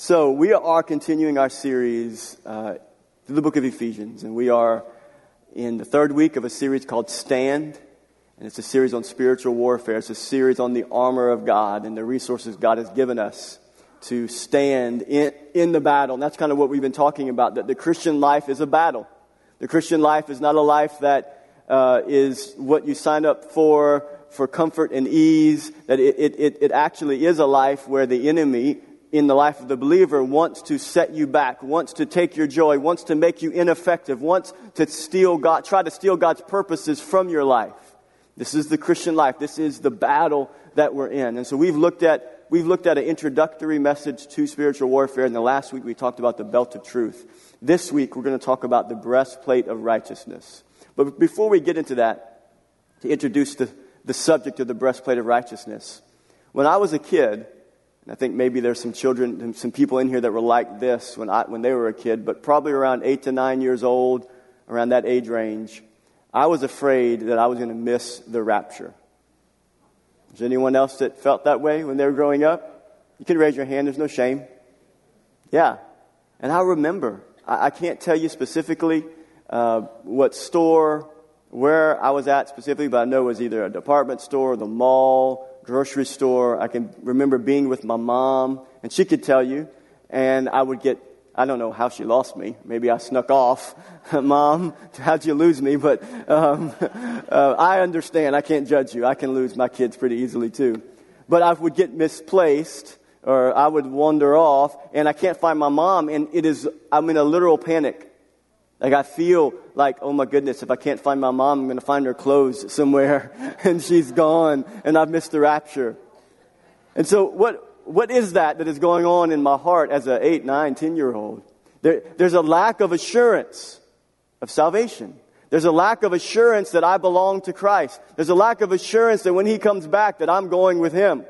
So, we are continuing our series uh, through the book of Ephesians, and we are in the third week of a series called Stand. And it's a series on spiritual warfare. It's a series on the armor of God and the resources God has given us to stand in, in the battle. And that's kind of what we've been talking about that the Christian life is a battle. The Christian life is not a life that uh, is what you sign up for for comfort and ease, that it, it, it actually is a life where the enemy in the life of the believer wants to set you back, wants to take your joy, wants to make you ineffective, wants to steal God, try to steal God's purposes from your life. This is the Christian life. This is the battle that we're in. And so we've looked at, we've looked at an introductory message to spiritual warfare. And the last week we talked about the belt of truth. This week we're going to talk about the breastplate of righteousness. But before we get into that, to introduce the, the subject of the breastplate of righteousness, when I was a kid, I think maybe there's some children, some people in here that were like this when, I, when they were a kid, but probably around eight to nine years old, around that age range, I was afraid that I was going to miss the rapture. Is anyone else that felt that way when they were growing up? You can raise your hand, there's no shame. Yeah. And I remember, I, I can't tell you specifically uh, what store, where I was at specifically, but I know it was either a department store, the mall, grocery store. I can remember being with my mom, and she could tell you, and I would get I don't know how she lost me. Maybe I snuck off. Mom, how'd you lose me? But um, uh, I understand. I can't judge you. I can lose my kids pretty easily too. But I would get misplaced or I would wander off and I can't find my mom and it is, I'm in a literal panic. Like I feel like, oh my goodness, if I can't find my mom, I'm going to find her clothes somewhere and she's gone and I've missed the rapture. And so what, what is that that is going on in my heart as an eight, nine, ten year old? There, there's a lack of assurance of salvation. There's a lack of assurance that I belong to Christ. There's a lack of assurance that when He comes back that I'm going with Him.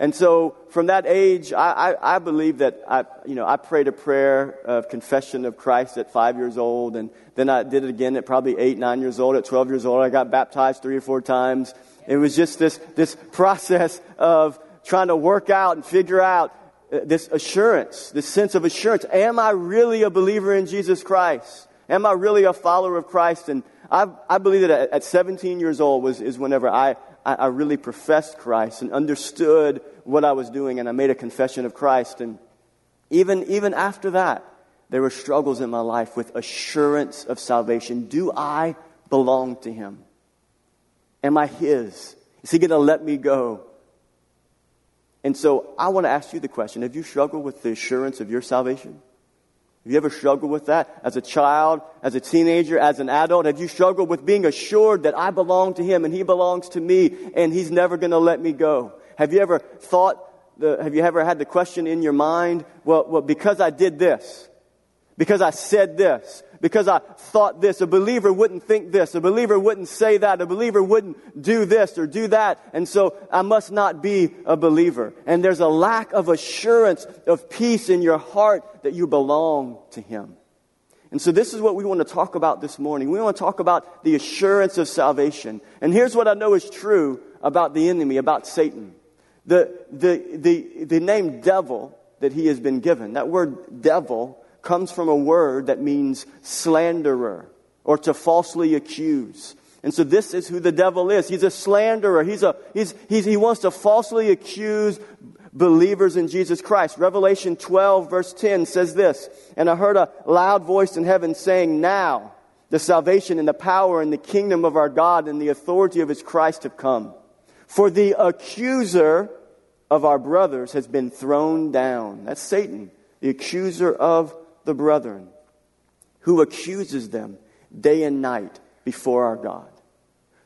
And so from that age, I, I, I, believe that I, you know, I prayed a prayer of confession of Christ at five years old, and then I did it again at probably eight, nine years old. At 12 years old, I got baptized three or four times. It was just this, this process of trying to work out and figure out uh, this assurance, this sense of assurance. Am I really a believer in Jesus Christ? Am I really a follower of Christ? And I, I believe that at 17 years old was, is whenever I, I, I really professed Christ and understood what I was doing, and I made a confession of Christ. And even, even after that, there were struggles in my life with assurance of salvation. Do I belong to Him? Am I His? Is He going to let me go? And so I want to ask you the question Have you struggled with the assurance of your salvation? Have you ever struggled with that as a child, as a teenager, as an adult? Have you struggled with being assured that I belong to Him and He belongs to me and He's never going to let me go? Have you ever thought, the, have you ever had the question in your mind, well, well, because I did this, because I said this, because I thought this. A believer wouldn't think this. A believer wouldn't say that. A believer wouldn't do this or do that. And so I must not be a believer. And there's a lack of assurance of peace in your heart that you belong to Him. And so this is what we want to talk about this morning. We want to talk about the assurance of salvation. And here's what I know is true about the enemy, about Satan. The, the, the, the name devil that he has been given, that word devil comes from a word that means slanderer or to falsely accuse. And so this is who the devil is. He's a slanderer. He's a, he's, he's, he wants to falsely accuse believers in Jesus Christ. Revelation 12 verse 10 says this, And I heard a loud voice in heaven saying, Now the salvation and the power and the kingdom of our God and the authority of his Christ have come. For the accuser of our brothers has been thrown down. That's Satan, the accuser of the brethren who accuses them day and night before our God.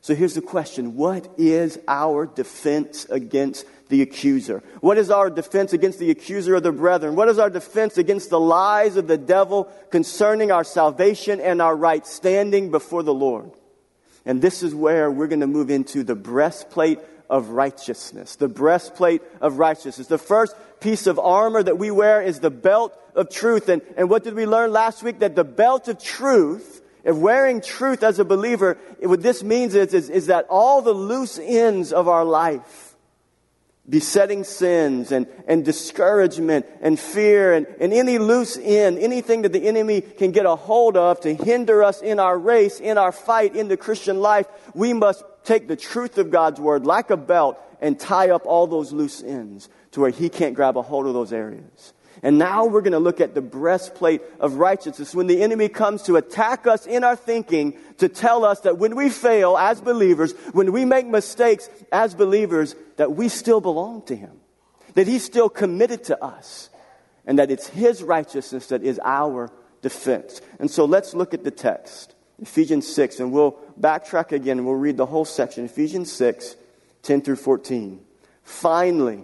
So here's the question What is our defense against the accuser? What is our defense against the accuser of the brethren? What is our defense against the lies of the devil concerning our salvation and our right standing before the Lord? And this is where we're going to move into the breastplate of righteousness. The breastplate of righteousness. The first piece of armor that we wear is the belt of truth. And, and what did we learn last week? That the belt of truth, if wearing truth as a believer, what this means is, is, is that all the loose ends of our life besetting sins and, and discouragement and fear and, and any loose end, anything that the enemy can get a hold of to hinder us in our race, in our fight, in the Christian life, we must take the truth of God's word like a belt and tie up all those loose ends to where he can't grab a hold of those areas. And now we're going to look at the breastplate of righteousness. When the enemy comes to attack us in our thinking, to tell us that when we fail as believers, when we make mistakes as believers, that we still belong to him. That he's still committed to us. And that it's his righteousness that is our defense. And so let's look at the text. Ephesians 6, and we'll backtrack again we'll read the whole section. Ephesians 6, 10 through 14. Finally,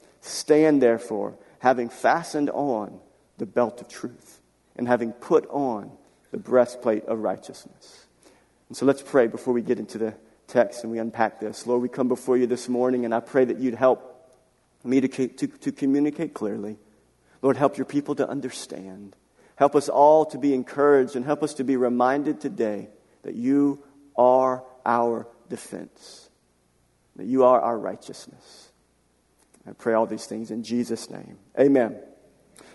stand therefore having fastened on the belt of truth and having put on the breastplate of righteousness. And so let's pray before we get into the text and we unpack this. Lord, we come before you this morning and I pray that you'd help me to, to, to communicate clearly. Lord, help your people to understand. Help us all to be encouraged and help us to be reminded today that you are our defense, that you are our righteousness. I pray all these things in Jesus' name. Amen.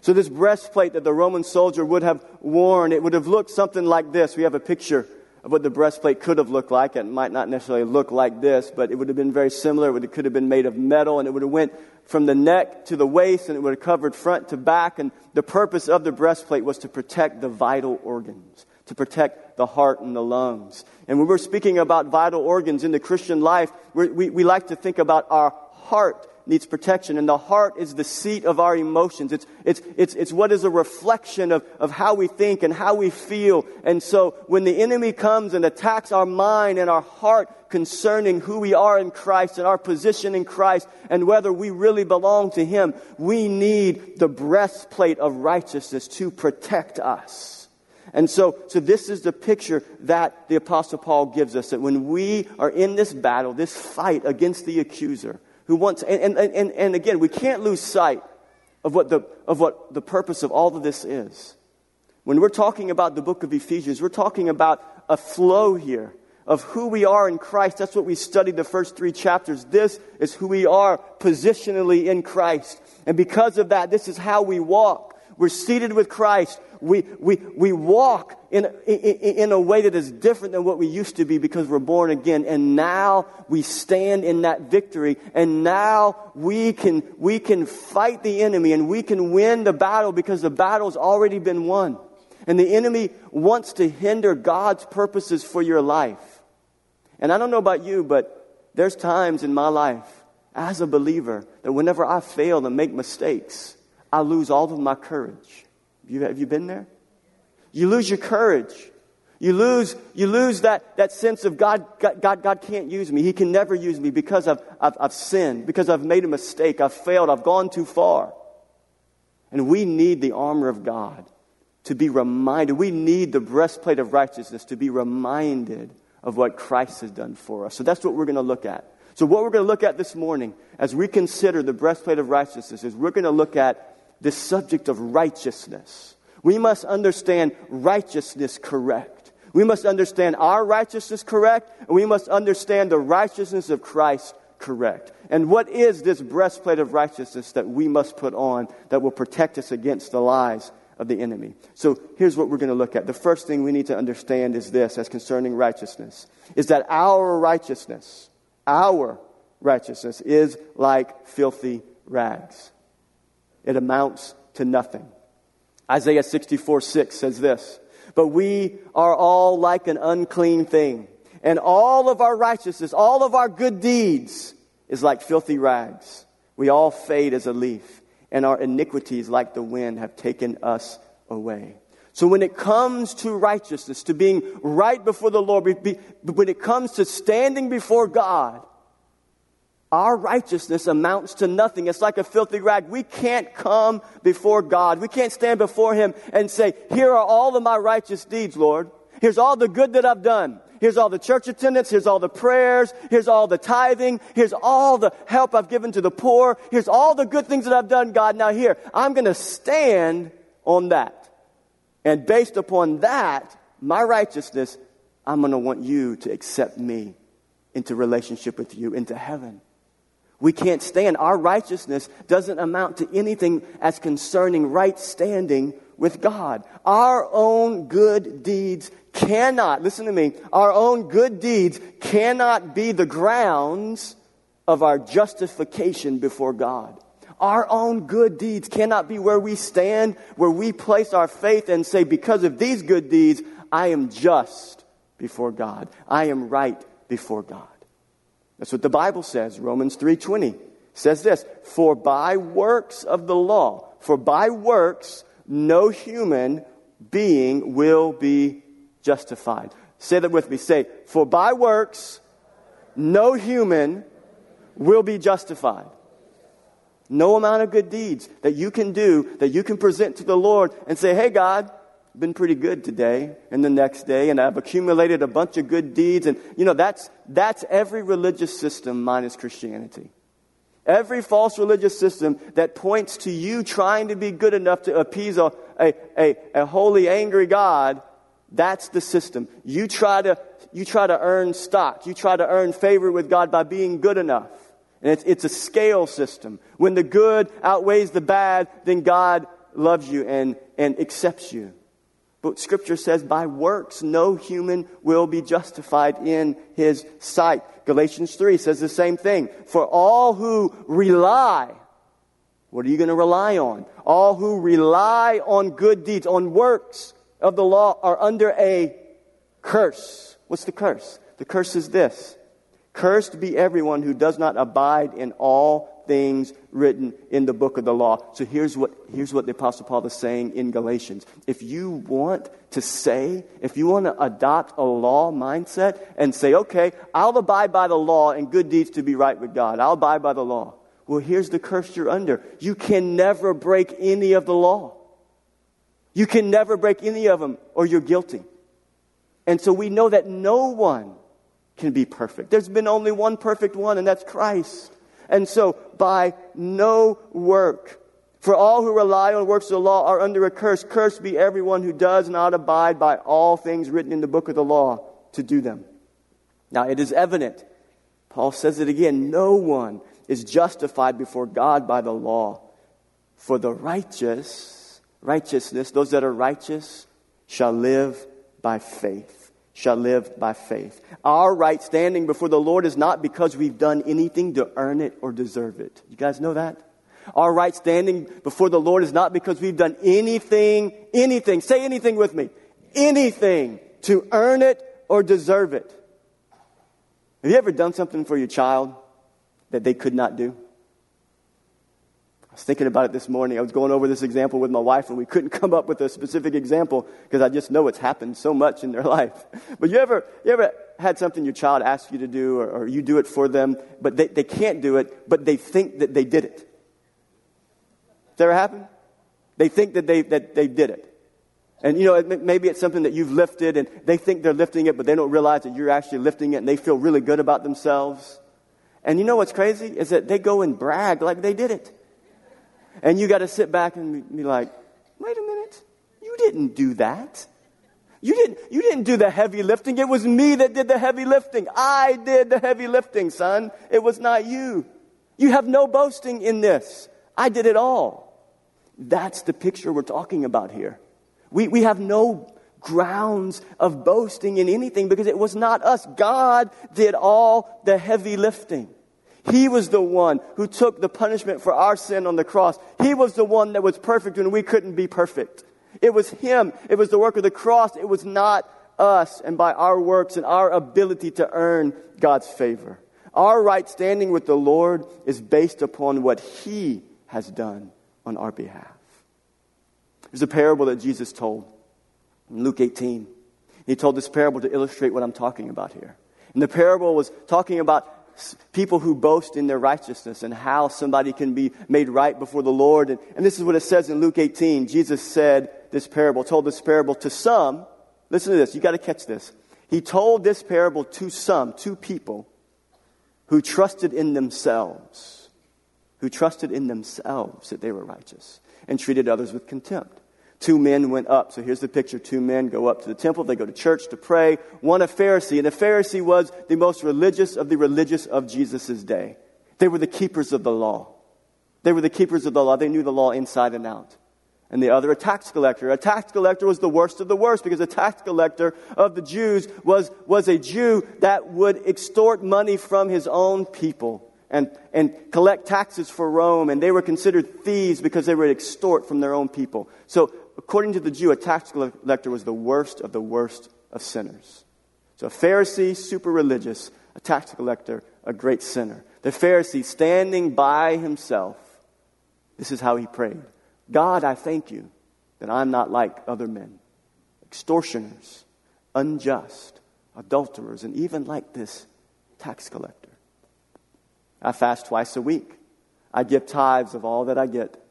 So, this breastplate that the Roman soldier would have worn, it would have looked something like this. We have a picture of what the breastplate could have looked like. It might not necessarily look like this, but it would have been very similar. It could have been made of metal, and it would have went from the neck to the waist, and it would have covered front to back. And the purpose of the breastplate was to protect the vital organs, to protect the heart and the lungs. And when we're speaking about vital organs in the Christian life, we, we like to think about our heart needs protection. And the heart is the seat of our emotions. It's, it's, it's, it's what is a reflection of, of how we think and how we feel. And so when the enemy comes and attacks our mind and our heart concerning who we are in Christ and our position in Christ and whether we really belong to Him, we need the breastplate of righteousness to protect us. And so, so this is the picture that the apostle Paul gives us that when we are in this battle, this fight against the accuser, who wants, and, and, and, and again, we can't lose sight of what, the, of what the purpose of all of this is. When we're talking about the book of Ephesians, we're talking about a flow here of who we are in Christ. That's what we studied the first three chapters. This is who we are positionally in Christ. And because of that, this is how we walk. We're seated with Christ. We, we, we walk in, in, in a way that is different than what we used to be because we're born again. And now we stand in that victory. And now we can, we can fight the enemy and we can win the battle because the battle's already been won. And the enemy wants to hinder God's purposes for your life. And I don't know about you, but there's times in my life as a believer that whenever I fail and make mistakes, I lose all of my courage. Have you, have you been there? You lose your courage. You lose, you lose that, that sense of God, God, God, God can't use me. He can never use me because I've, I've, I've sinned, because I've made a mistake, I've failed, I've gone too far. And we need the armor of God to be reminded. We need the breastplate of righteousness to be reminded of what Christ has done for us. So that's what we're going to look at. So, what we're going to look at this morning as we consider the breastplate of righteousness is we're going to look at this subject of righteousness. We must understand righteousness correct. We must understand our righteousness correct, and we must understand the righteousness of Christ correct. And what is this breastplate of righteousness that we must put on that will protect us against the lies of the enemy? So here's what we're going to look at. The first thing we need to understand is this as concerning righteousness is that our righteousness, our righteousness is like filthy rags it amounts to nothing. Isaiah 64 6 says this But we are all like an unclean thing, and all of our righteousness, all of our good deeds is like filthy rags. We all fade as a leaf, and our iniquities, like the wind, have taken us away. So when it comes to righteousness, to being right before the Lord, when it comes to standing before God, our righteousness amounts to nothing. It's like a filthy rag. We can't come before God. We can't stand before Him and say, Here are all of my righteous deeds, Lord. Here's all the good that I've done. Here's all the church attendance. Here's all the prayers. Here's all the tithing. Here's all the help I've given to the poor. Here's all the good things that I've done, God. Now, here, I'm going to stand on that. And based upon that, my righteousness, I'm going to want you to accept me into relationship with you, into heaven. We can't stand. Our righteousness doesn't amount to anything as concerning right standing with God. Our own good deeds cannot, listen to me, our own good deeds cannot be the grounds of our justification before God. Our own good deeds cannot be where we stand, where we place our faith and say, because of these good deeds, I am just before God. I am right before God. That's what the Bible says. Romans 3:20 says this, "For by works of the law, for by works no human being will be justified." Say that with me. Say, "For by works no human will be justified." No amount of good deeds that you can do, that you can present to the Lord and say, "Hey God, been pretty good today and the next day, and I've accumulated a bunch of good deeds. And, you know, that's, that's every religious system minus Christianity. Every false religious system that points to you trying to be good enough to appease a, a, a, a holy, angry God, that's the system. You try, to, you try to earn stock. You try to earn favor with God by being good enough. And it's, it's a scale system. When the good outweighs the bad, then God loves you and, and accepts you. But scripture says, by works, no human will be justified in his sight. Galatians 3 says the same thing. For all who rely, what are you going to rely on? All who rely on good deeds, on works of the law, are under a curse. What's the curse? The curse is this Cursed be everyone who does not abide in all things written in the book of the law. So here's what, here's what the Apostle Paul is saying in Galatians. If you want to say, if you want to adopt a law mindset and say, okay, I'll abide by the law and good deeds to be right with God, I'll abide by the law. Well, here's the curse you're under. You can never break any of the law. You can never break any of them or you're guilty. And so we know that no one can be perfect. There's been only one perfect one, and that's Christ. And so, by no work, for all who rely on works of the law are under a curse. Cursed be everyone who does not abide by all things written in the book of the law to do them. Now, it is evident, Paul says it again, no one is justified before God by the law. For the righteous, righteousness, those that are righteous, shall live by faith shall live by faith. Our right standing before the Lord is not because we've done anything to earn it or deserve it. You guys know that? Our right standing before the Lord is not because we've done anything, anything, say anything with me, anything to earn it or deserve it. Have you ever done something for your child that they could not do? Was thinking about it this morning. I was going over this example with my wife, and we couldn't come up with a specific example because I just know it's happened so much in their life. But you ever, you ever had something your child asks you to do, or, or you do it for them, but they, they can't do it, but they think that they did it? Has that ever happened? They think that they, that they did it. And you know, maybe it's something that you've lifted and they think they're lifting it, but they don't realize that you're actually lifting it and they feel really good about themselves. And you know what's crazy? Is that they go and brag like they did it. And you got to sit back and be like, wait a minute, you didn't do that. You didn't, you didn't do the heavy lifting. It was me that did the heavy lifting. I did the heavy lifting, son. It was not you. You have no boasting in this. I did it all. That's the picture we're talking about here. We, we have no grounds of boasting in anything because it was not us. God did all the heavy lifting. He was the one who took the punishment for our sin on the cross. He was the one that was perfect when we couldn't be perfect. It was Him. It was the work of the cross. It was not us and by our works and our ability to earn God's favor. Our right standing with the Lord is based upon what He has done on our behalf. There's a parable that Jesus told in Luke 18. He told this parable to illustrate what I'm talking about here. And the parable was talking about people who boast in their righteousness and how somebody can be made right before the Lord. And, and this is what it says in Luke 18. Jesus said this parable, told this parable to some. Listen to this. You got to catch this. He told this parable to some, to people who trusted in themselves, who trusted in themselves that they were righteous and treated others with contempt. Two men went up. So here's the picture. Two men go up to the temple. They go to church to pray. One a Pharisee. And a Pharisee was the most religious of the religious of Jesus' day. They were the keepers of the law. They were the keepers of the law. They knew the law inside and out. And the other, a tax collector. A tax collector was the worst of the worst because a tax collector of the Jews was, was a Jew that would extort money from his own people and, and collect taxes for Rome. And they were considered thieves because they would extort from their own people. So according to the Jew, a tax collector was the worst of the worst of sinners. So a Pharisee, super religious, a tax collector, a great sinner. The Pharisee standing by himself, this is how he prayed God, I thank you that I'm not like other men, extortioners, unjust, adulterers, and even like this tax collector. I fast twice a week. I give tithes of all that I get.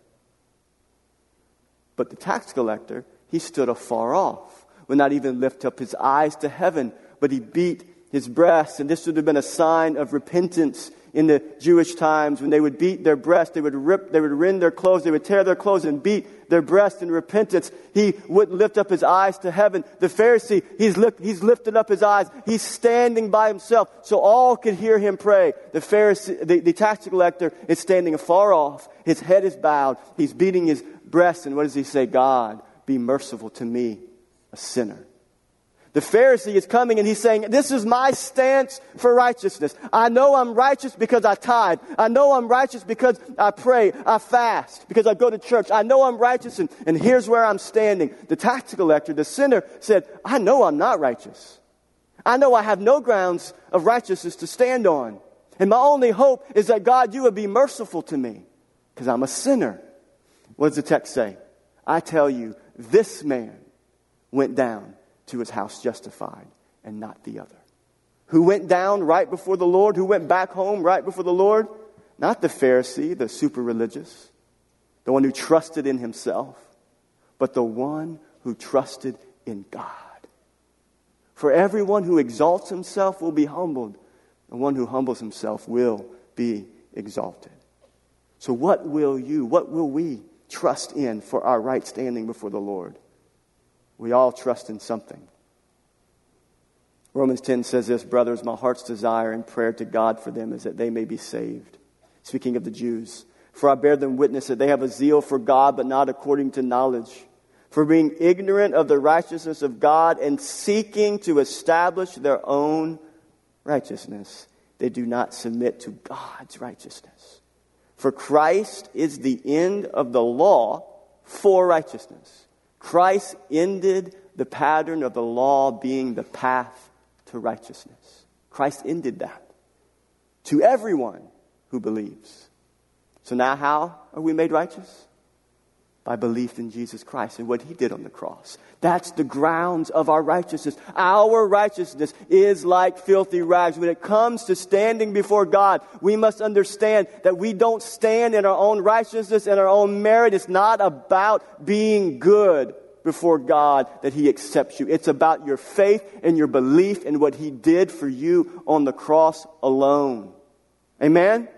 But the tax collector, he stood afar off, would not even lift up his eyes to heaven, but he beat his breast. And this would have been a sign of repentance in the Jewish times. When they would beat their breast, they would rip, they would rend their clothes, they would tear their clothes and beat their breast in repentance. He wouldn't lift up his eyes to heaven. The Pharisee, he's, he's lifted up his eyes. He's standing by himself so all could hear him pray. The Pharisee, the, the tax collector is standing afar off. His head is bowed. He's beating his breast. And what does he say? God, be merciful to me, a sinner. The Pharisee is coming and he's saying, This is my stance for righteousness. I know I'm righteous because I tithe. I know I'm righteous because I pray, I fast, because I go to church. I know I'm righteous and, and here's where I'm standing. The tax collector, the sinner, said, I know I'm not righteous. I know I have no grounds of righteousness to stand on. And my only hope is that God, you would be merciful to me because I'm a sinner. What does the text say? I tell you, this man went down to his house justified and not the other. Who went down right before the Lord? Who went back home right before the Lord? Not the Pharisee, the super religious, the one who trusted in himself, but the one who trusted in God. For everyone who exalts himself will be humbled, and one who humbles himself will be exalted. So, what will you, what will we trust in for our right standing before the Lord? We all trust in something. Romans 10 says this Brothers, my heart's desire and prayer to God for them is that they may be saved. Speaking of the Jews, for I bear them witness that they have a zeal for God, but not according to knowledge. For being ignorant of the righteousness of God and seeking to establish their own righteousness, they do not submit to God's righteousness. For Christ is the end of the law for righteousness. Christ ended the pattern of the law being the path to righteousness. Christ ended that to everyone who believes. So now, how are we made righteous? By belief in Jesus Christ and what he did on the cross. That's the grounds of our righteousness. Our righteousness is like filthy rags. When it comes to standing before God, we must understand that we don't stand in our own righteousness and our own merit. It's not about being good before God that he accepts you. It's about your faith and your belief in what he did for you on the cross alone. Amen?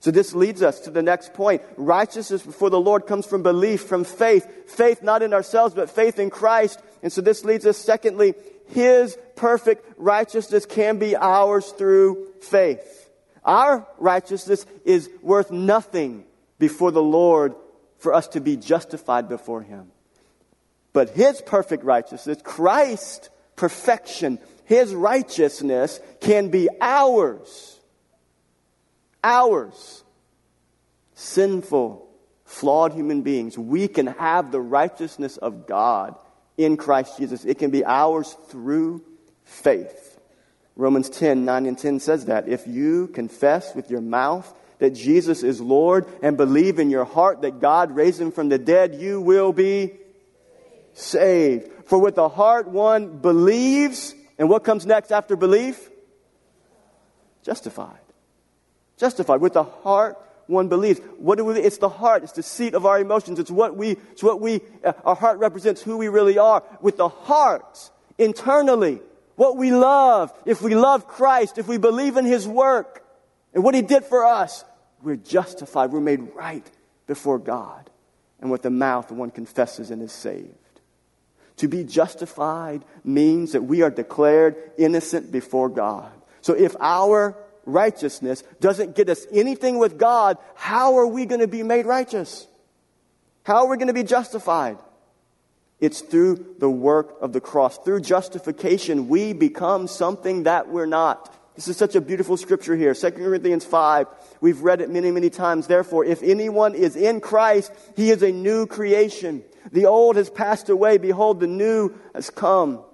So this leads us to the next point. Righteousness before the Lord comes from belief, from faith. Faith not in ourselves, but faith in Christ. And so this leads us, secondly, His perfect righteousness can be ours through faith. Our righteousness is worth nothing before the Lord for us to be justified before Him. But His perfect righteousness, Christ's perfection, His righteousness can be ours ours. Sinful, flawed human beings, we can have the righteousness of God in Christ Jesus. It can be ours through faith. Romans 10 9 and 10 says that. If you confess with your mouth that Jesus is Lord and believe in your heart that God raised him from the dead, you will be saved. For with the heart one believes, and what comes next after belief? Justified. Justified. With the heart, one believes. What do we, it's the heart. It's the seat of our emotions. It's what we, it's what we, uh, our heart represents who we really are. With the heart, internally, what we love, if we love Christ, if we believe in His work and what He did for us, we're justified. We're made right before God. And with the mouth, one confesses and is saved. To be justified means that we are declared innocent before God. So if our righteousness doesn't get us anything with God, how are we going to be made righteous? How are we going to be justified? It's through the work of the cross. Through justification, we become something that we're not. This is such a beautiful scripture here. 2 Corinthians 5. We've read it many, many times. Therefore, if anyone is in Christ, he is a new creation. The old has passed away. Behold, the new has come.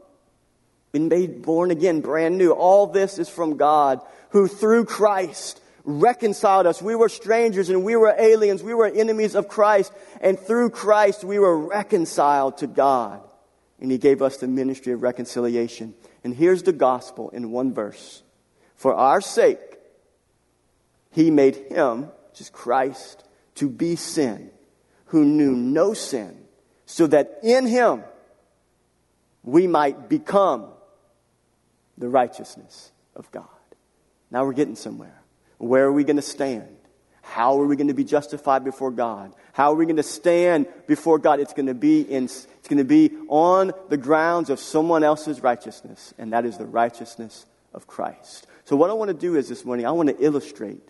Been made born again, brand new. All this is from God, who through Christ reconciled us. We were strangers and we were aliens. We were enemies of Christ. And through Christ, we were reconciled to God. And He gave us the ministry of reconciliation. And here's the gospel in one verse. For our sake, He made Him, which is Christ, to be sin, who knew no sin, so that in Him we might become the righteousness of God. Now we're getting somewhere. Where are we going to stand? How are we going to be justified before God? How are we going to stand before God? It's going to be in, it's going to be on the grounds of someone else's righteousness, and that is the righteousness of Christ. So what I want to do is this morning, I want to illustrate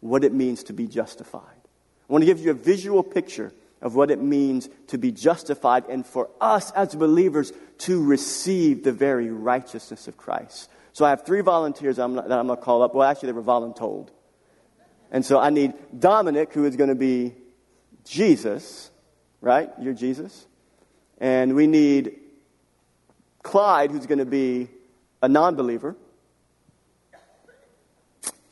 what it means to be justified. I want to give you a visual picture of what it means to be justified and for us as believers to receive the very righteousness of Christ. So I have three volunteers that I'm going to call up. Well, actually, they were voluntold. And so I need Dominic, who is going to be Jesus, right? You're Jesus. And we need Clyde, who's going to be a non believer.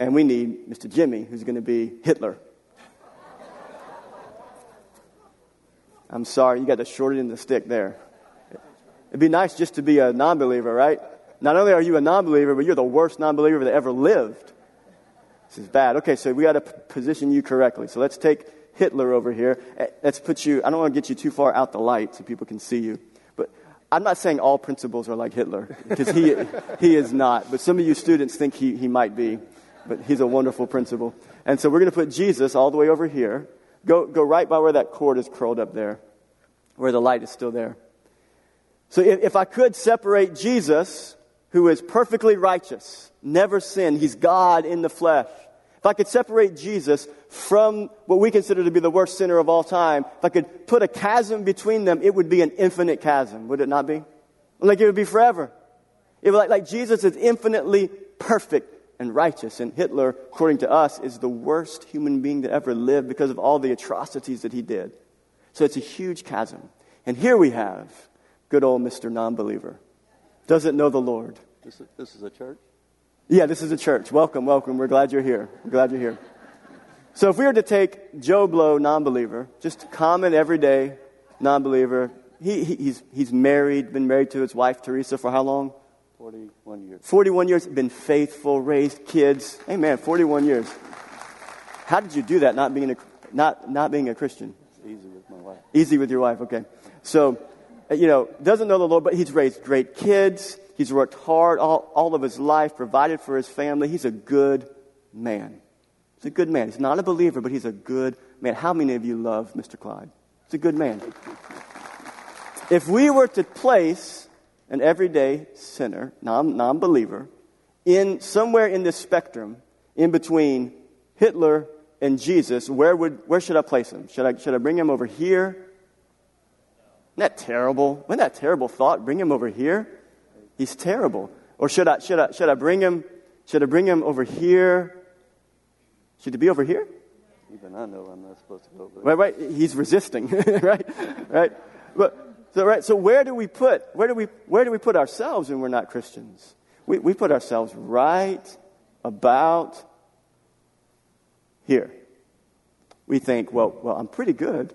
And we need Mr. Jimmy, who's going to be Hitler. I'm sorry, you got the short end of the stick there. It'd be nice just to be a non believer, right? Not only are you a non believer, but you're the worst non believer that ever lived. This is bad. Okay, so we got to p- position you correctly. So let's take Hitler over here. Eh, let's put you, I don't want to get you too far out the light so people can see you. But I'm not saying all principals are like Hitler, because he, he is not. But some of you students think he, he might be. But he's a wonderful principal. And so we're going to put Jesus all the way over here. Go, go right by where that cord is curled up there, where the light is still there. So if, if I could separate Jesus who is perfectly righteous, never sinned. He's God in the flesh. If I could separate Jesus from what we consider to be the worst sinner of all time, if I could put a chasm between them, it would be an infinite chasm, would it not be? Like it would be forever. It would like, like Jesus is infinitely perfect and righteous, and Hitler, according to us, is the worst human being that ever lived because of all the atrocities that he did. So it's a huge chasm. And here we have good old Mr. Non believer doesn't know the Lord. This is, this is a church? Yeah, this is a church. Welcome, welcome. We're glad you're here. We're glad you're here. So if we were to take Joe Blow, non-believer, just common, everyday non-believer, he, he, he's, he's married, been married to his wife, Teresa, for how long? 41 years. 41 years, been faithful, raised kids. Amen, 41 years. How did you do that, not being a, not, not being a Christian? It's easy with my wife. Easy with your wife, okay. So, Uh, you know, doesn't know the Lord, but he's raised great kids. He's worked hard all, all of his life, provided for his family. He's a good man. He's a good man. He's not a believer, but he's a good man. How many of you love Mr. Clyde? He's a good man. If we were to place an everyday sinner, non believer, in somewhere in this spectrum, in between Hitler and Jesus, where, would, where should I place him? Should I, should I bring him over here? Isn't that terrible? Isn't that terrible thought? Bring him over here? He's terrible. Or should I, should I, should I bring him, should I bring him over here? Should he be over here? Even I know I'm not supposed to go over there. Right, right. He's resisting, right? Right? But, so, right, so where do we put, where do we, where do we put ourselves when we're not Christians? We, we put ourselves right about here. We think, well, well, I'm pretty good.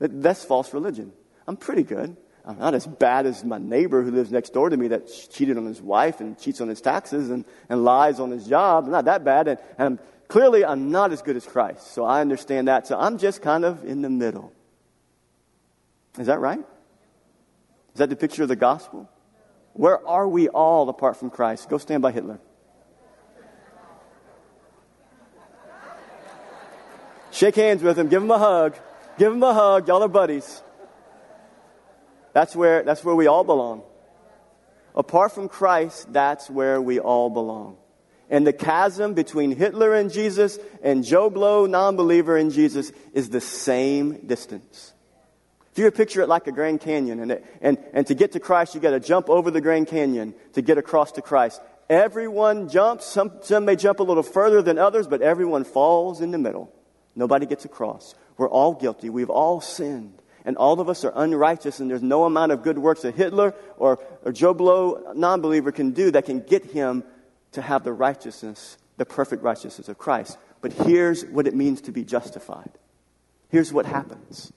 That's false religion. I'm pretty good. I'm not as bad as my neighbor who lives next door to me that cheated on his wife and cheats on his taxes and, and lies on his job. I'm not that bad. And, and clearly, I'm not as good as Christ. So I understand that. So I'm just kind of in the middle. Is that right? Is that the picture of the gospel? Where are we all apart from Christ? Go stand by Hitler. Shake hands with him. Give him a hug. Give him a hug. Y'all are buddies. That's where, that's where we all belong. Apart from Christ, that's where we all belong. And the chasm between Hitler and Jesus and Joe Blow, non believer in Jesus, is the same distance. If you picture it like a Grand Canyon, and, it, and, and to get to Christ, you got to jump over the Grand Canyon to get across to Christ. Everyone jumps. Some, some may jump a little further than others, but everyone falls in the middle. Nobody gets across. We're all guilty. We've all sinned and all of us are unrighteous, and there's no amount of good works that Hitler or, or Joe Blow, non believer, can do that can get him to have the righteousness, the perfect righteousness of Christ. But here's what it means to be justified. Here's what happens.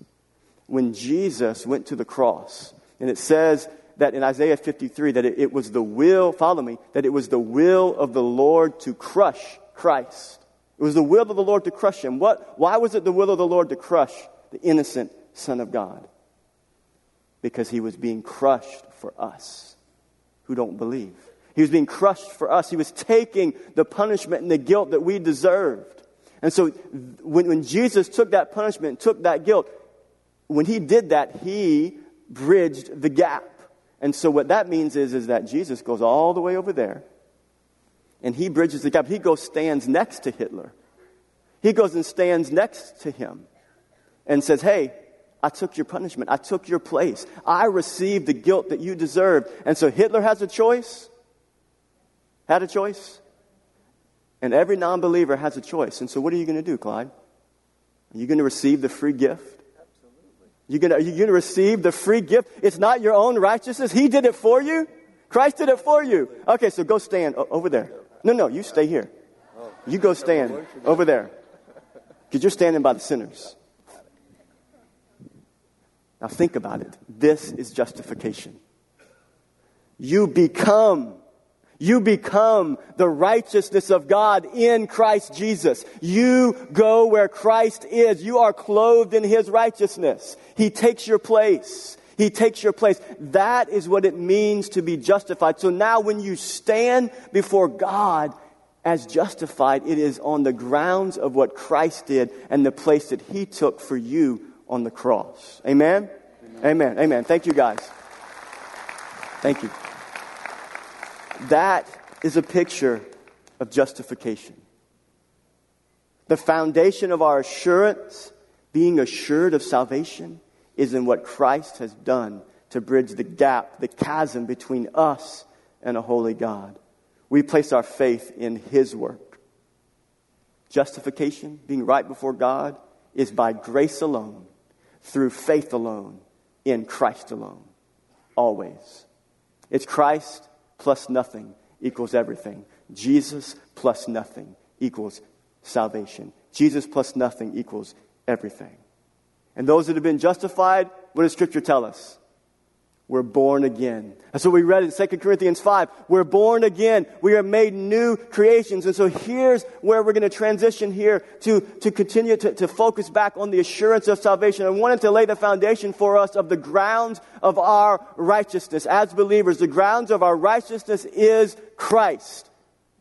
When Jesus went to the cross, and it says that in Isaiah 53 that it, it was the will, follow me, that it was the will of the Lord to crush Christ. It was the will of the Lord to crush him. What, why was it the will of the Lord to crush the innocent Son of God because he was being crushed for us who don't believe. He was being crushed for us. He was taking the punishment and the guilt that we deserved. And so when, when Jesus took that punishment, took that guilt, when he did that, he bridged the gap. And so what that means is, is that Jesus goes all the way over there and he bridges the gap. He goes stands next to Hitler. He goes and stands next to him and says, Hey, I took your punishment. I took your place. I received the guilt that you deserved. And so Hitler has a choice. Had a choice. And every non believer has a choice. And so what are you going to do, Clyde? Are you going to receive the free gift? Absolutely. You gonna, are you going to receive the free gift? It's not your own righteousness. He did it for you. Christ did it for you. Okay, so go stand over there. No, no, you stay here. You go stand over there. Because you're standing by the sinners. Now think about it. This is justification. You become, you become the righteousness of God in Christ Jesus. You go where Christ is. You are clothed in His righteousness. He takes your place. He takes your place. That is what it means to be justified. So now when you stand before God as justified, it is on the grounds of what Christ did and the place that He took for you on the cross. Amen? Amen. Amen. Amen. Thank you, guys. Thank you. That is a picture of justification. The foundation of our assurance, being assured of salvation, is in what Christ has done to bridge the gap, the chasm between us and a holy God. We place our faith in His work. Justification, being right before God, is by grace alone, through faith alone, in Christ alone. Always. It's Christ plus nothing equals everything. Jesus plus nothing equals salvation. Jesus plus nothing equals everything. And those that have been justified, what does Scripture tell us? We're born again. That's what we read in 2 Corinthians 5. We're born again. We are made new creations. And so here's where we're going to transition here to, to continue to, to focus back on the assurance of salvation. I wanted to lay the foundation for us of the grounds of our righteousness. As believers, the grounds of our righteousness is Christ,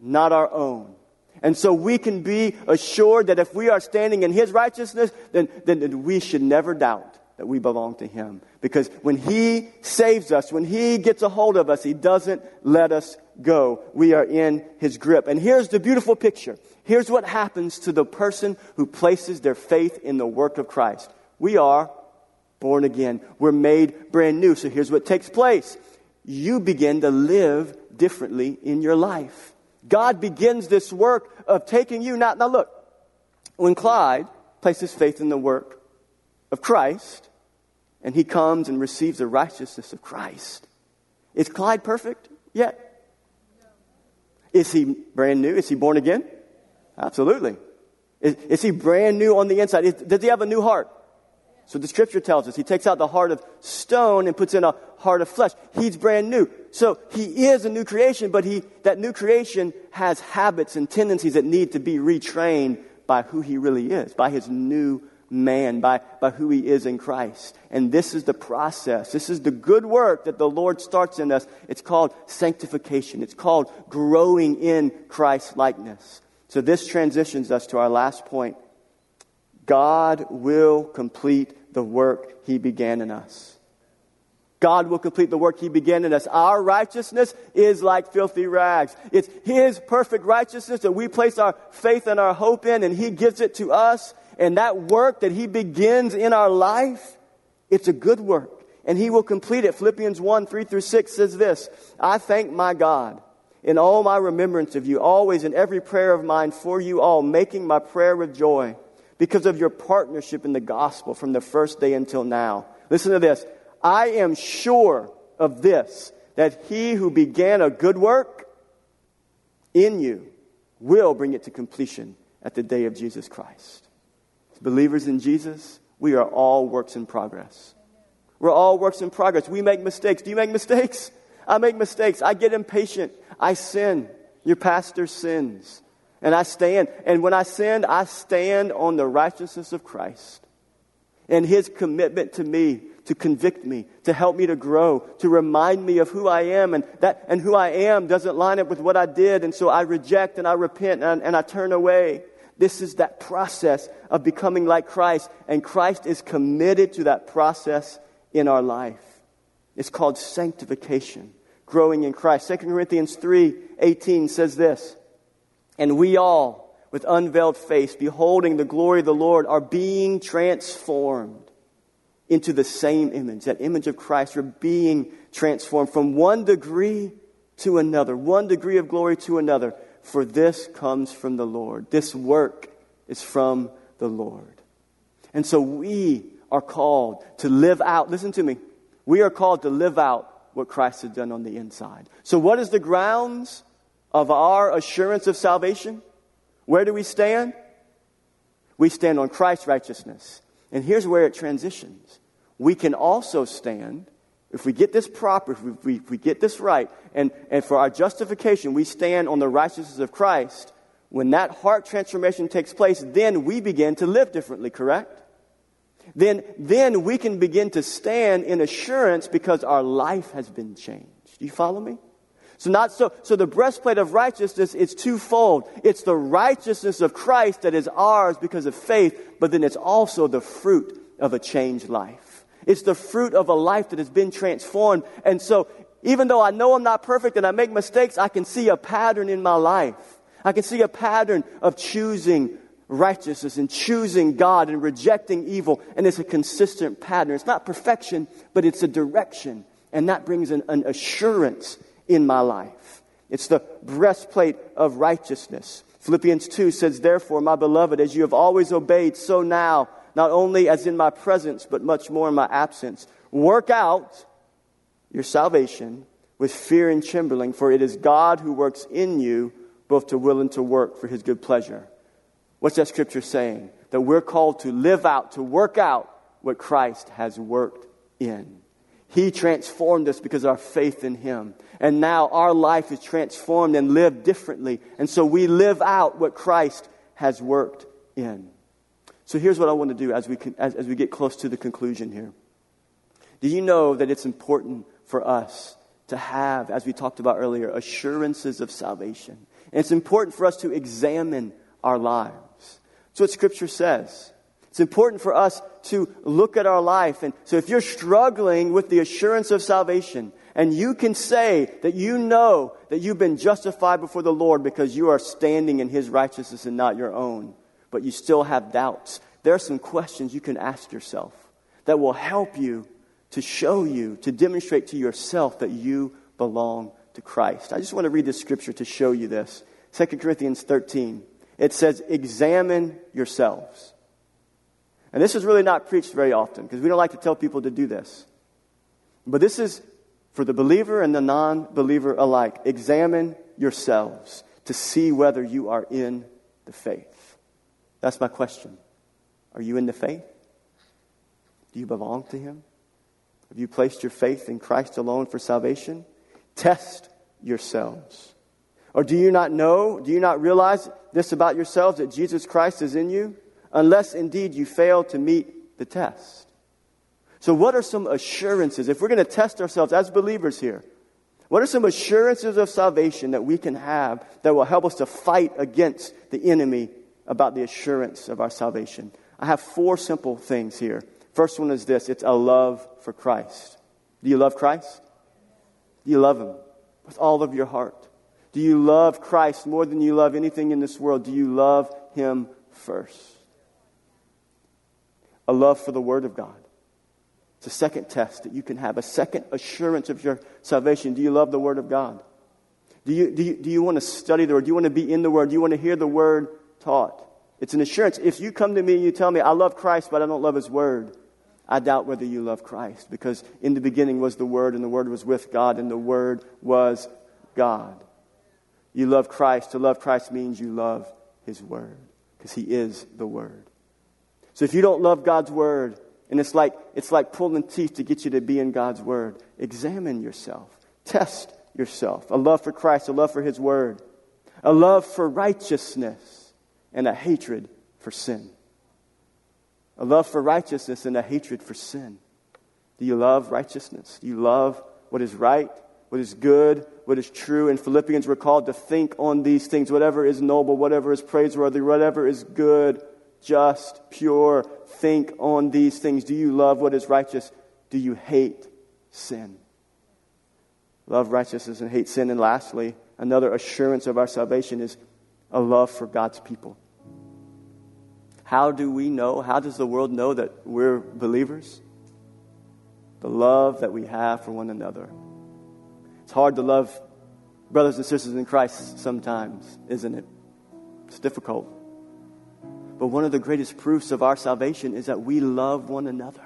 not our own. And so we can be assured that if we are standing in His righteousness, then, then we should never doubt that we belong to Him. Because when He saves us, when He gets a hold of us, He doesn't let us go. We are in His grip. And here's the beautiful picture. Here's what happens to the person who places their faith in the work of Christ. We are born again. We're made brand new. So here's what takes place. You begin to live differently in your life. God begins this work of taking you. Now, now look, when Clyde places faith in the work of Christ, and he comes and receives the righteousness of Christ. Is Clyde perfect yet? Is he brand new? Is he born again? Absolutely. Is, is he brand new on the inside? Is, does he have a new heart? So the scripture tells us he takes out the heart of stone and puts in a heart of flesh. He's brand new. So he is a new creation, but he, that new creation has habits and tendencies that need to be retrained by who he really is, by his new man, by, by who he is in Christ. And this is the process. This is the good work that the Lord starts in us. It's called sanctification. It's called growing in Christ likeness. So this transitions us to our last point. God will complete the work he began in us. God will complete the work he began in us. Our righteousness is like filthy rags. It's his perfect righteousness that we place our faith and our hope in, and he gives it to us. And that work that he begins in our life, it's a good work. And he will complete it. Philippians 1 3 through 6 says this I thank my God in all my remembrance of you, always in every prayer of mine for you all, making my prayer with joy because of your partnership in the gospel from the first day until now. Listen to this. I am sure of this, that he who began a good work in you will bring it to completion at the day of Jesus Christ. Believers in Jesus, we are all works in progress. We're all works in progress. We make mistakes. Do you make mistakes? I make mistakes. I get impatient. I sin. Your pastor sins. And I stand. And when I sin, I stand on the righteousness of Christ and his commitment to me to convict me, to help me to grow, to remind me of who I am. And, that, and who I am doesn't line up with what I did. And so I reject and I repent and, and I turn away. This is that process of becoming like Christ. And Christ is committed to that process in our life. It's called sanctification, growing in Christ. 2 Corinthians 3 18 says this. And we all, with unveiled face, beholding the glory of the Lord, are being transformed into the same image, that image of Christ. We're being transformed from one degree to another, one degree of glory to another. For this comes from the Lord. This work is from the Lord. And so we are called to live out, listen to me, we are called to live out what Christ has done on the inside. So, what is the grounds of our assurance of salvation, where do we stand? We stand on Christ's righteousness. And here's where it transitions. We can also stand, if we get this proper, if we, if we get this right, and, and for our justification, we stand on the righteousness of Christ. When that heart transformation takes place, then we begin to live differently, correct? Then, then we can begin to stand in assurance because our life has been changed. Do you follow me? So not so, so the breastplate of righteousness is twofold. It's the righteousness of Christ that is ours because of faith, but then it's also the fruit of a changed life. It's the fruit of a life that has been transformed. And so even though I know I'm not perfect and I make mistakes, I can see a pattern in my life. I can see a pattern of choosing righteousness and choosing God and rejecting evil. And it's a consistent pattern. It's not perfection, but it's a direction. And that brings an, an assurance in my life. It's the breastplate of righteousness. Philippians 2 says, Therefore, my beloved, as you have always obeyed, so now, not only as in my presence, but much more in my absence, work out your salvation with fear and trembling, for it is God who works in you both to will and to work for his good pleasure. What's that scripture saying? That we're called to live out, to work out what Christ has worked in. He transformed us because of our faith in Him. And now our life is transformed and lived differently. And so we live out what Christ has worked in. So here's what I want to do as we, as, as we get close to the conclusion here. Do you know that it's important for us to have, as we talked about earlier, assurances of salvation? And it's important for us to examine our lives. That's what Scripture says. It's important for us to look at our life. And so if you're struggling with the assurance of salvation, and you can say that you know that you've been justified before the Lord because you are standing in His righteousness and not your own, but you still have doubts, there are some questions you can ask yourself that will help you to show you, to demonstrate to yourself that you belong to Christ. I just want to read this scripture to show you this. 2 Corinthians 13. It says, Examine yourselves and this is really not preached very often because we don't like to tell people to do this. But this is for the believer and the non believer alike. Examine yourselves to see whether you are in the faith. That's my question. Are you in the faith? Do you belong to Him? Have you placed your faith in Christ alone for salvation? Test yourselves. Or do you not know, do you not realize this about yourselves that Jesus Christ is in you? Unless indeed you fail to meet the test. So, what are some assurances? If we're going to test ourselves as believers here, what are some assurances of salvation that we can have that will help us to fight against the enemy about the assurance of our salvation? I have four simple things here. First one is this it's a love for Christ. Do you love Christ? Do you love Him with all of your heart? Do you love Christ more than you love anything in this world? Do you love Him first? A love for the Word of God. It's a second test that you can have, a second assurance of your salvation. Do you love the Word of God? Do you, do you, do you want to study the Word? Do you want to be in the Word? Do you want to hear the Word taught? It's an assurance. If you come to me and you tell me, I love Christ, but I don't love His Word, I doubt whether you love Christ. Because in the beginning was the Word, and the Word was with God, and the Word was God. You love Christ. To love Christ means you love His Word, because He is the Word. So if you don't love God's Word, and it's like, it's like pulling teeth to get you to be in God's Word. Examine yourself. Test yourself. A love for Christ, a love for His Word, a love for righteousness, and a hatred for sin. A love for righteousness and a hatred for sin. Do you love righteousness? Do you love what is right, what is good, what is true? In Philippians, we're called to think on these things whatever is noble, whatever is praiseworthy, whatever is good just, pure. Think on these things. Do you love what is righteous? Do you hate sin? Love righteousness and hate sin. And lastly, another assurance of our salvation is a love for God's people. How do we know? How does the world know that we're believers? The love that we have for one another. It's hard to love brothers and sisters in Christ sometimes, isn't it? It's difficult. But one of the greatest proofs of our salvation is that we love one another.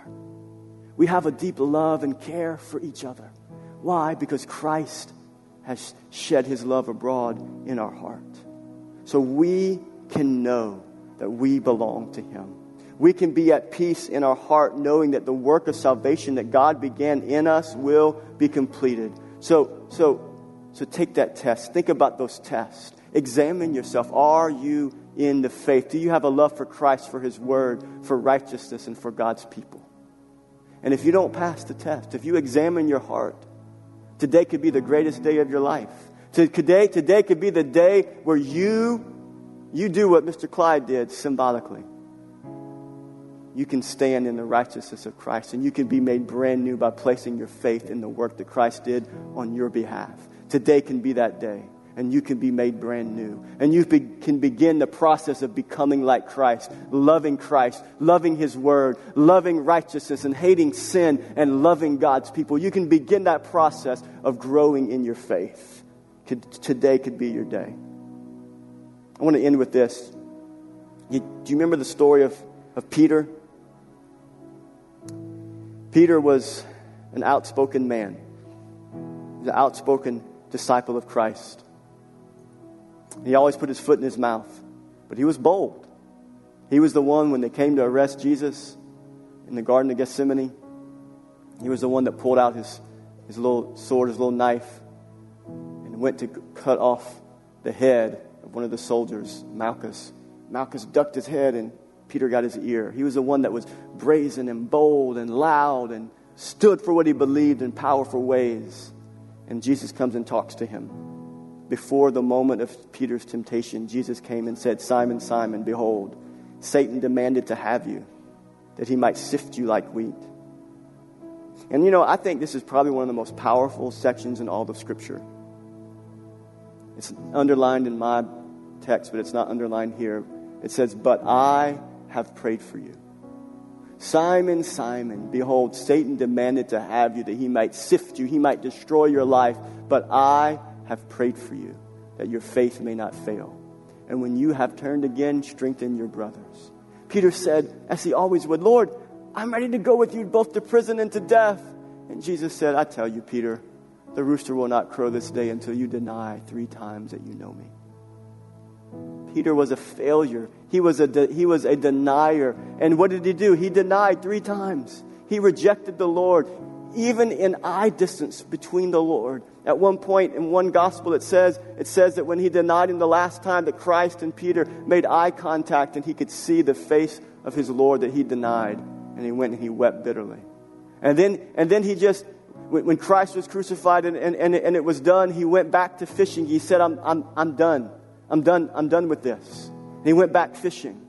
We have a deep love and care for each other. Why? Because Christ has shed his love abroad in our heart. So we can know that we belong to him. We can be at peace in our heart knowing that the work of salvation that God began in us will be completed. So, so, so take that test. Think about those tests. Examine yourself. Are you in the faith? Do you have a love for Christ, for His Word, for righteousness, and for God's people? And if you don't pass the test, if you examine your heart, today could be the greatest day of your life. Today, today could be the day where you, you do what Mr. Clyde did symbolically. You can stand in the righteousness of Christ and you can be made brand new by placing your faith in the work that Christ did on your behalf. Today can be that day and you can be made brand new. And you be, can begin the process of becoming like Christ, loving Christ, loving His Word, loving righteousness, and hating sin, and loving God's people. You can begin that process of growing in your faith. Could, today could be your day. I want to end with this. You, do you remember the story of, of Peter? Peter was an outspoken man, an outspoken disciple of Christ. He always put his foot in his mouth, but he was bold. He was the one when they came to arrest Jesus in the Garden of Gethsemane. He was the one that pulled out his, his little sword, his little knife, and went to cut off the head of one of the soldiers, Malchus. Malchus ducked his head, and Peter got his ear. He was the one that was brazen and bold and loud and stood for what he believed in powerful ways. And Jesus comes and talks to him before the moment of Peter's temptation, Jesus came and said, Simon, Simon, behold, Satan demanded to have you, that he might sift you like wheat. And you know, I think this is probably one of the most powerful sections in all of Scripture. It's underlined in my text, but it's not underlined here. It says, But I have prayed for you. Simon, Simon, behold, Satan demanded to have you that he might sift you, he might destroy your life, but I have prayed for you, that your faith may not fail. And when you have turned again, strengthen your brothers. Peter said, as he always would, Lord, I'm ready to go with you both to prison and to death. And Jesus said, I tell you, Peter, the rooster will not crow this day until you deny three times that you know me. Peter was a failure. He was a, de- he was a denier. And what did he do? He denied three times. he rejected the Lord, even in eye distance between the Lord. At one point in one gospel, it says, it says that when he denied him the last time, that Christ and Peter made eye contact and he could see the face of his Lord that he denied. And he went and he wept bitterly. And then, and then he just, when, Christ was crucified and, and, and, and it was done, he went back to fishing. He said, I'm, I'm, I'm done. I'm done. I'm done with this. And he went back fishing.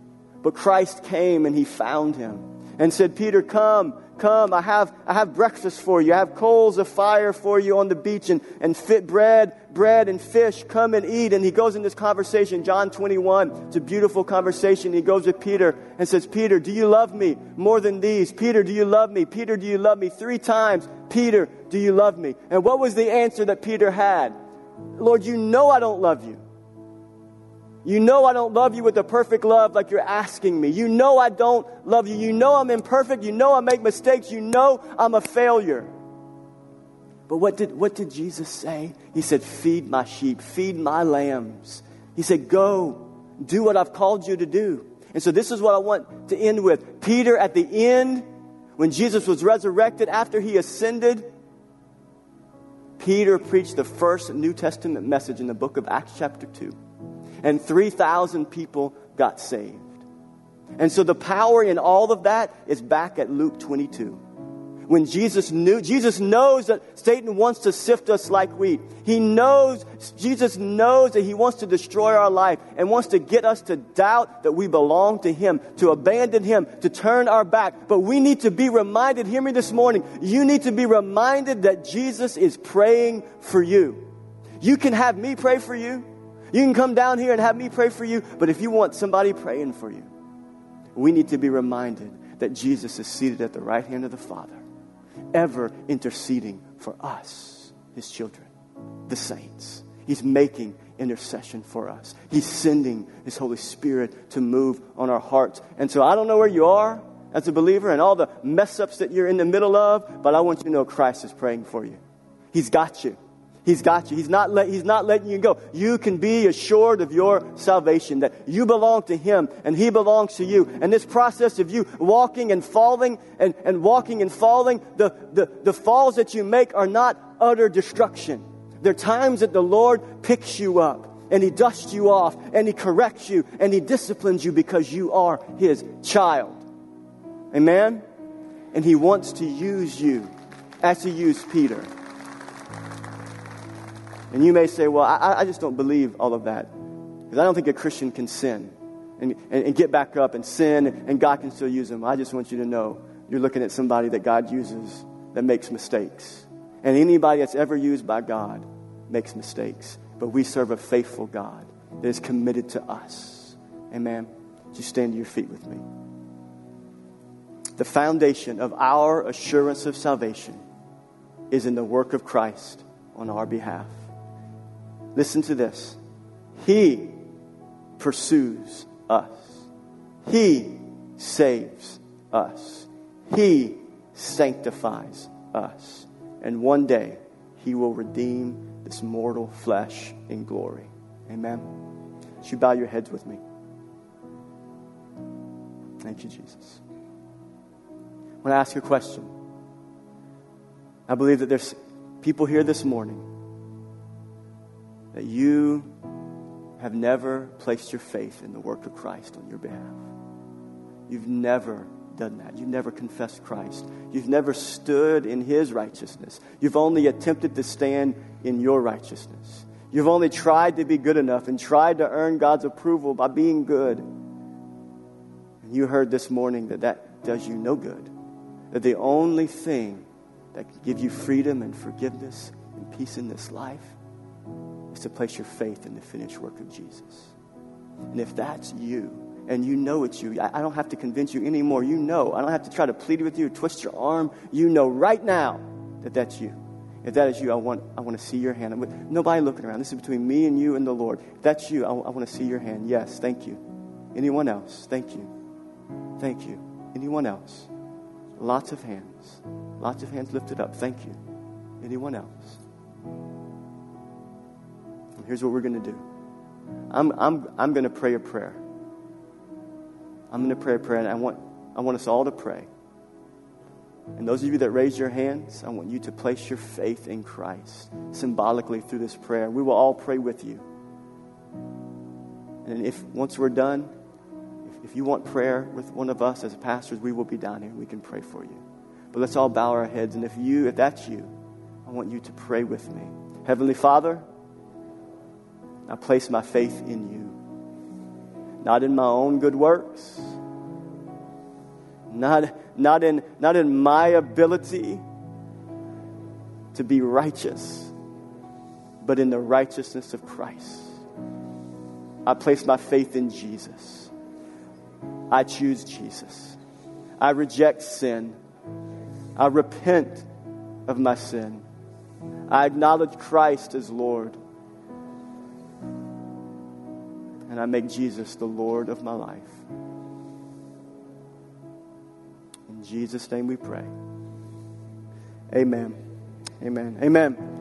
But Christ came and he found him and said, Peter, come, come. I have, I have breakfast for you. I have coals of fire for you on the beach and, and fit bread, bread and fish. Come and eat. And he goes in this conversation, John 21. It's a beautiful conversation. He goes with Peter and says, Peter, do you love me more than these? Peter, do you love me? Peter, do you love me? Three times, Peter, do you love me? And what was the answer that Peter had? Lord, you know I don't love you. You know I don't love you with a perfect love like you're asking me. You know I don't love you. You know I'm imperfect. You know I make mistakes. You know I'm a failure. But what did, what did Jesus say? He said, Feed my sheep, feed my lambs. He said, Go, do what I've called you to do. And so this is what I want to end with. Peter, at the end, when Jesus was resurrected after he ascended, Peter preached the first New Testament message in the book of Acts, chapter 2 and 3,000 people got saved. And so the power in all of that is back at Luke 22. When Jesus knew, Jesus knows that Satan wants to sift us like wheat. He knows, Jesus knows that he wants to destroy our life and wants to get us to doubt that we belong to him, to abandon him, to turn our back. But we need to be reminded, hear me this morning, you need to be reminded that Jesus is praying for you. You can have me pray for you. You can come down here and have me pray for you, but if you want somebody praying for you, we need to be reminded that Jesus is seated at the right hand of the Father, ever interceding for us, his children, the saints. He's making intercession for us. He's sending his Holy Spirit to move on our hearts. And so I don't know where you are as a believer and all the mess ups that you're in the middle of, but I want you to know Christ is praying for you. He's got you. He's got you. He's not, let, he's not letting you go. You can be assured of your salvation, that you belong to Him and He belongs to you. And this process of you walking and falling and, and walking and falling, the, the, the falls that you make are not utter destruction. There are times that the Lord picks you up and He dusts you off and He corrects you and He disciplines you because you are His child. Amen? And He wants to use you as He used Peter. And you may say, well, I, I just don't believe all of that. Because I don't think a Christian can sin and, and, and get back up and sin and God can still use them. I just want you to know you're looking at somebody that God uses that makes mistakes. And anybody that's ever used by God makes mistakes. But we serve a faithful God that is committed to us. Amen. Just stand to your feet with me. The foundation of our assurance of salvation is in the work of Christ on our behalf. Listen to this. He pursues us. He saves us. He sanctifies us. And one day, He will redeem this mortal flesh in glory. Amen. Would you bow your heads with me? Thank you, Jesus. I want to ask you a question. I believe that there's people here this morning that you have never placed your faith in the work of Christ on your behalf. You've never done that. You've never confessed Christ. You've never stood in His righteousness. You've only attempted to stand in your righteousness. You've only tried to be good enough and tried to earn God's approval by being good. And you heard this morning that that does you no good. That the only thing that can give you freedom and forgiveness and peace in this life is to place your faith in the finished work of Jesus. And if that's you, and you know it's you, I, don't have to convince you anymore. You know. I don't have to try to plead with you, twist your arm. You know right now that that's you. If that is you, I want, I want to see your hand. With nobody looking around. This is between me and you and the Lord. If that's you, I, I want to see your hand. Yes, thank you. Anyone else? Thank you. Thank you. Anyone else? Lots of hands. Lots of hands lifted up. Thank you. Anyone else? Here's what we're going to do I'm, I'm, I'm going to pray a prayer. I'm going to pray a prayer, and I want, I want us all to pray. And those of you that raise your hands, I want you to place your faith in Christ symbolically through this prayer. We will all pray with you. And if once we're done, if, if you want prayer with one of us as pastors, we will be down here. We can pray for you. But let's all bow our heads. And if you, if that's you, I want you to pray with me. Heavenly Father, I place my faith in you. Not in my own good works, not, not, in, not in my ability to be righteous, but in the righteousness of Christ. I place my faith in Jesus. I choose Jesus. I reject sin. I repent of my sin. I acknowledge Christ as Lord. And I make Jesus the Lord of my life. In Jesus' name we pray. Amen. Amen. Amen.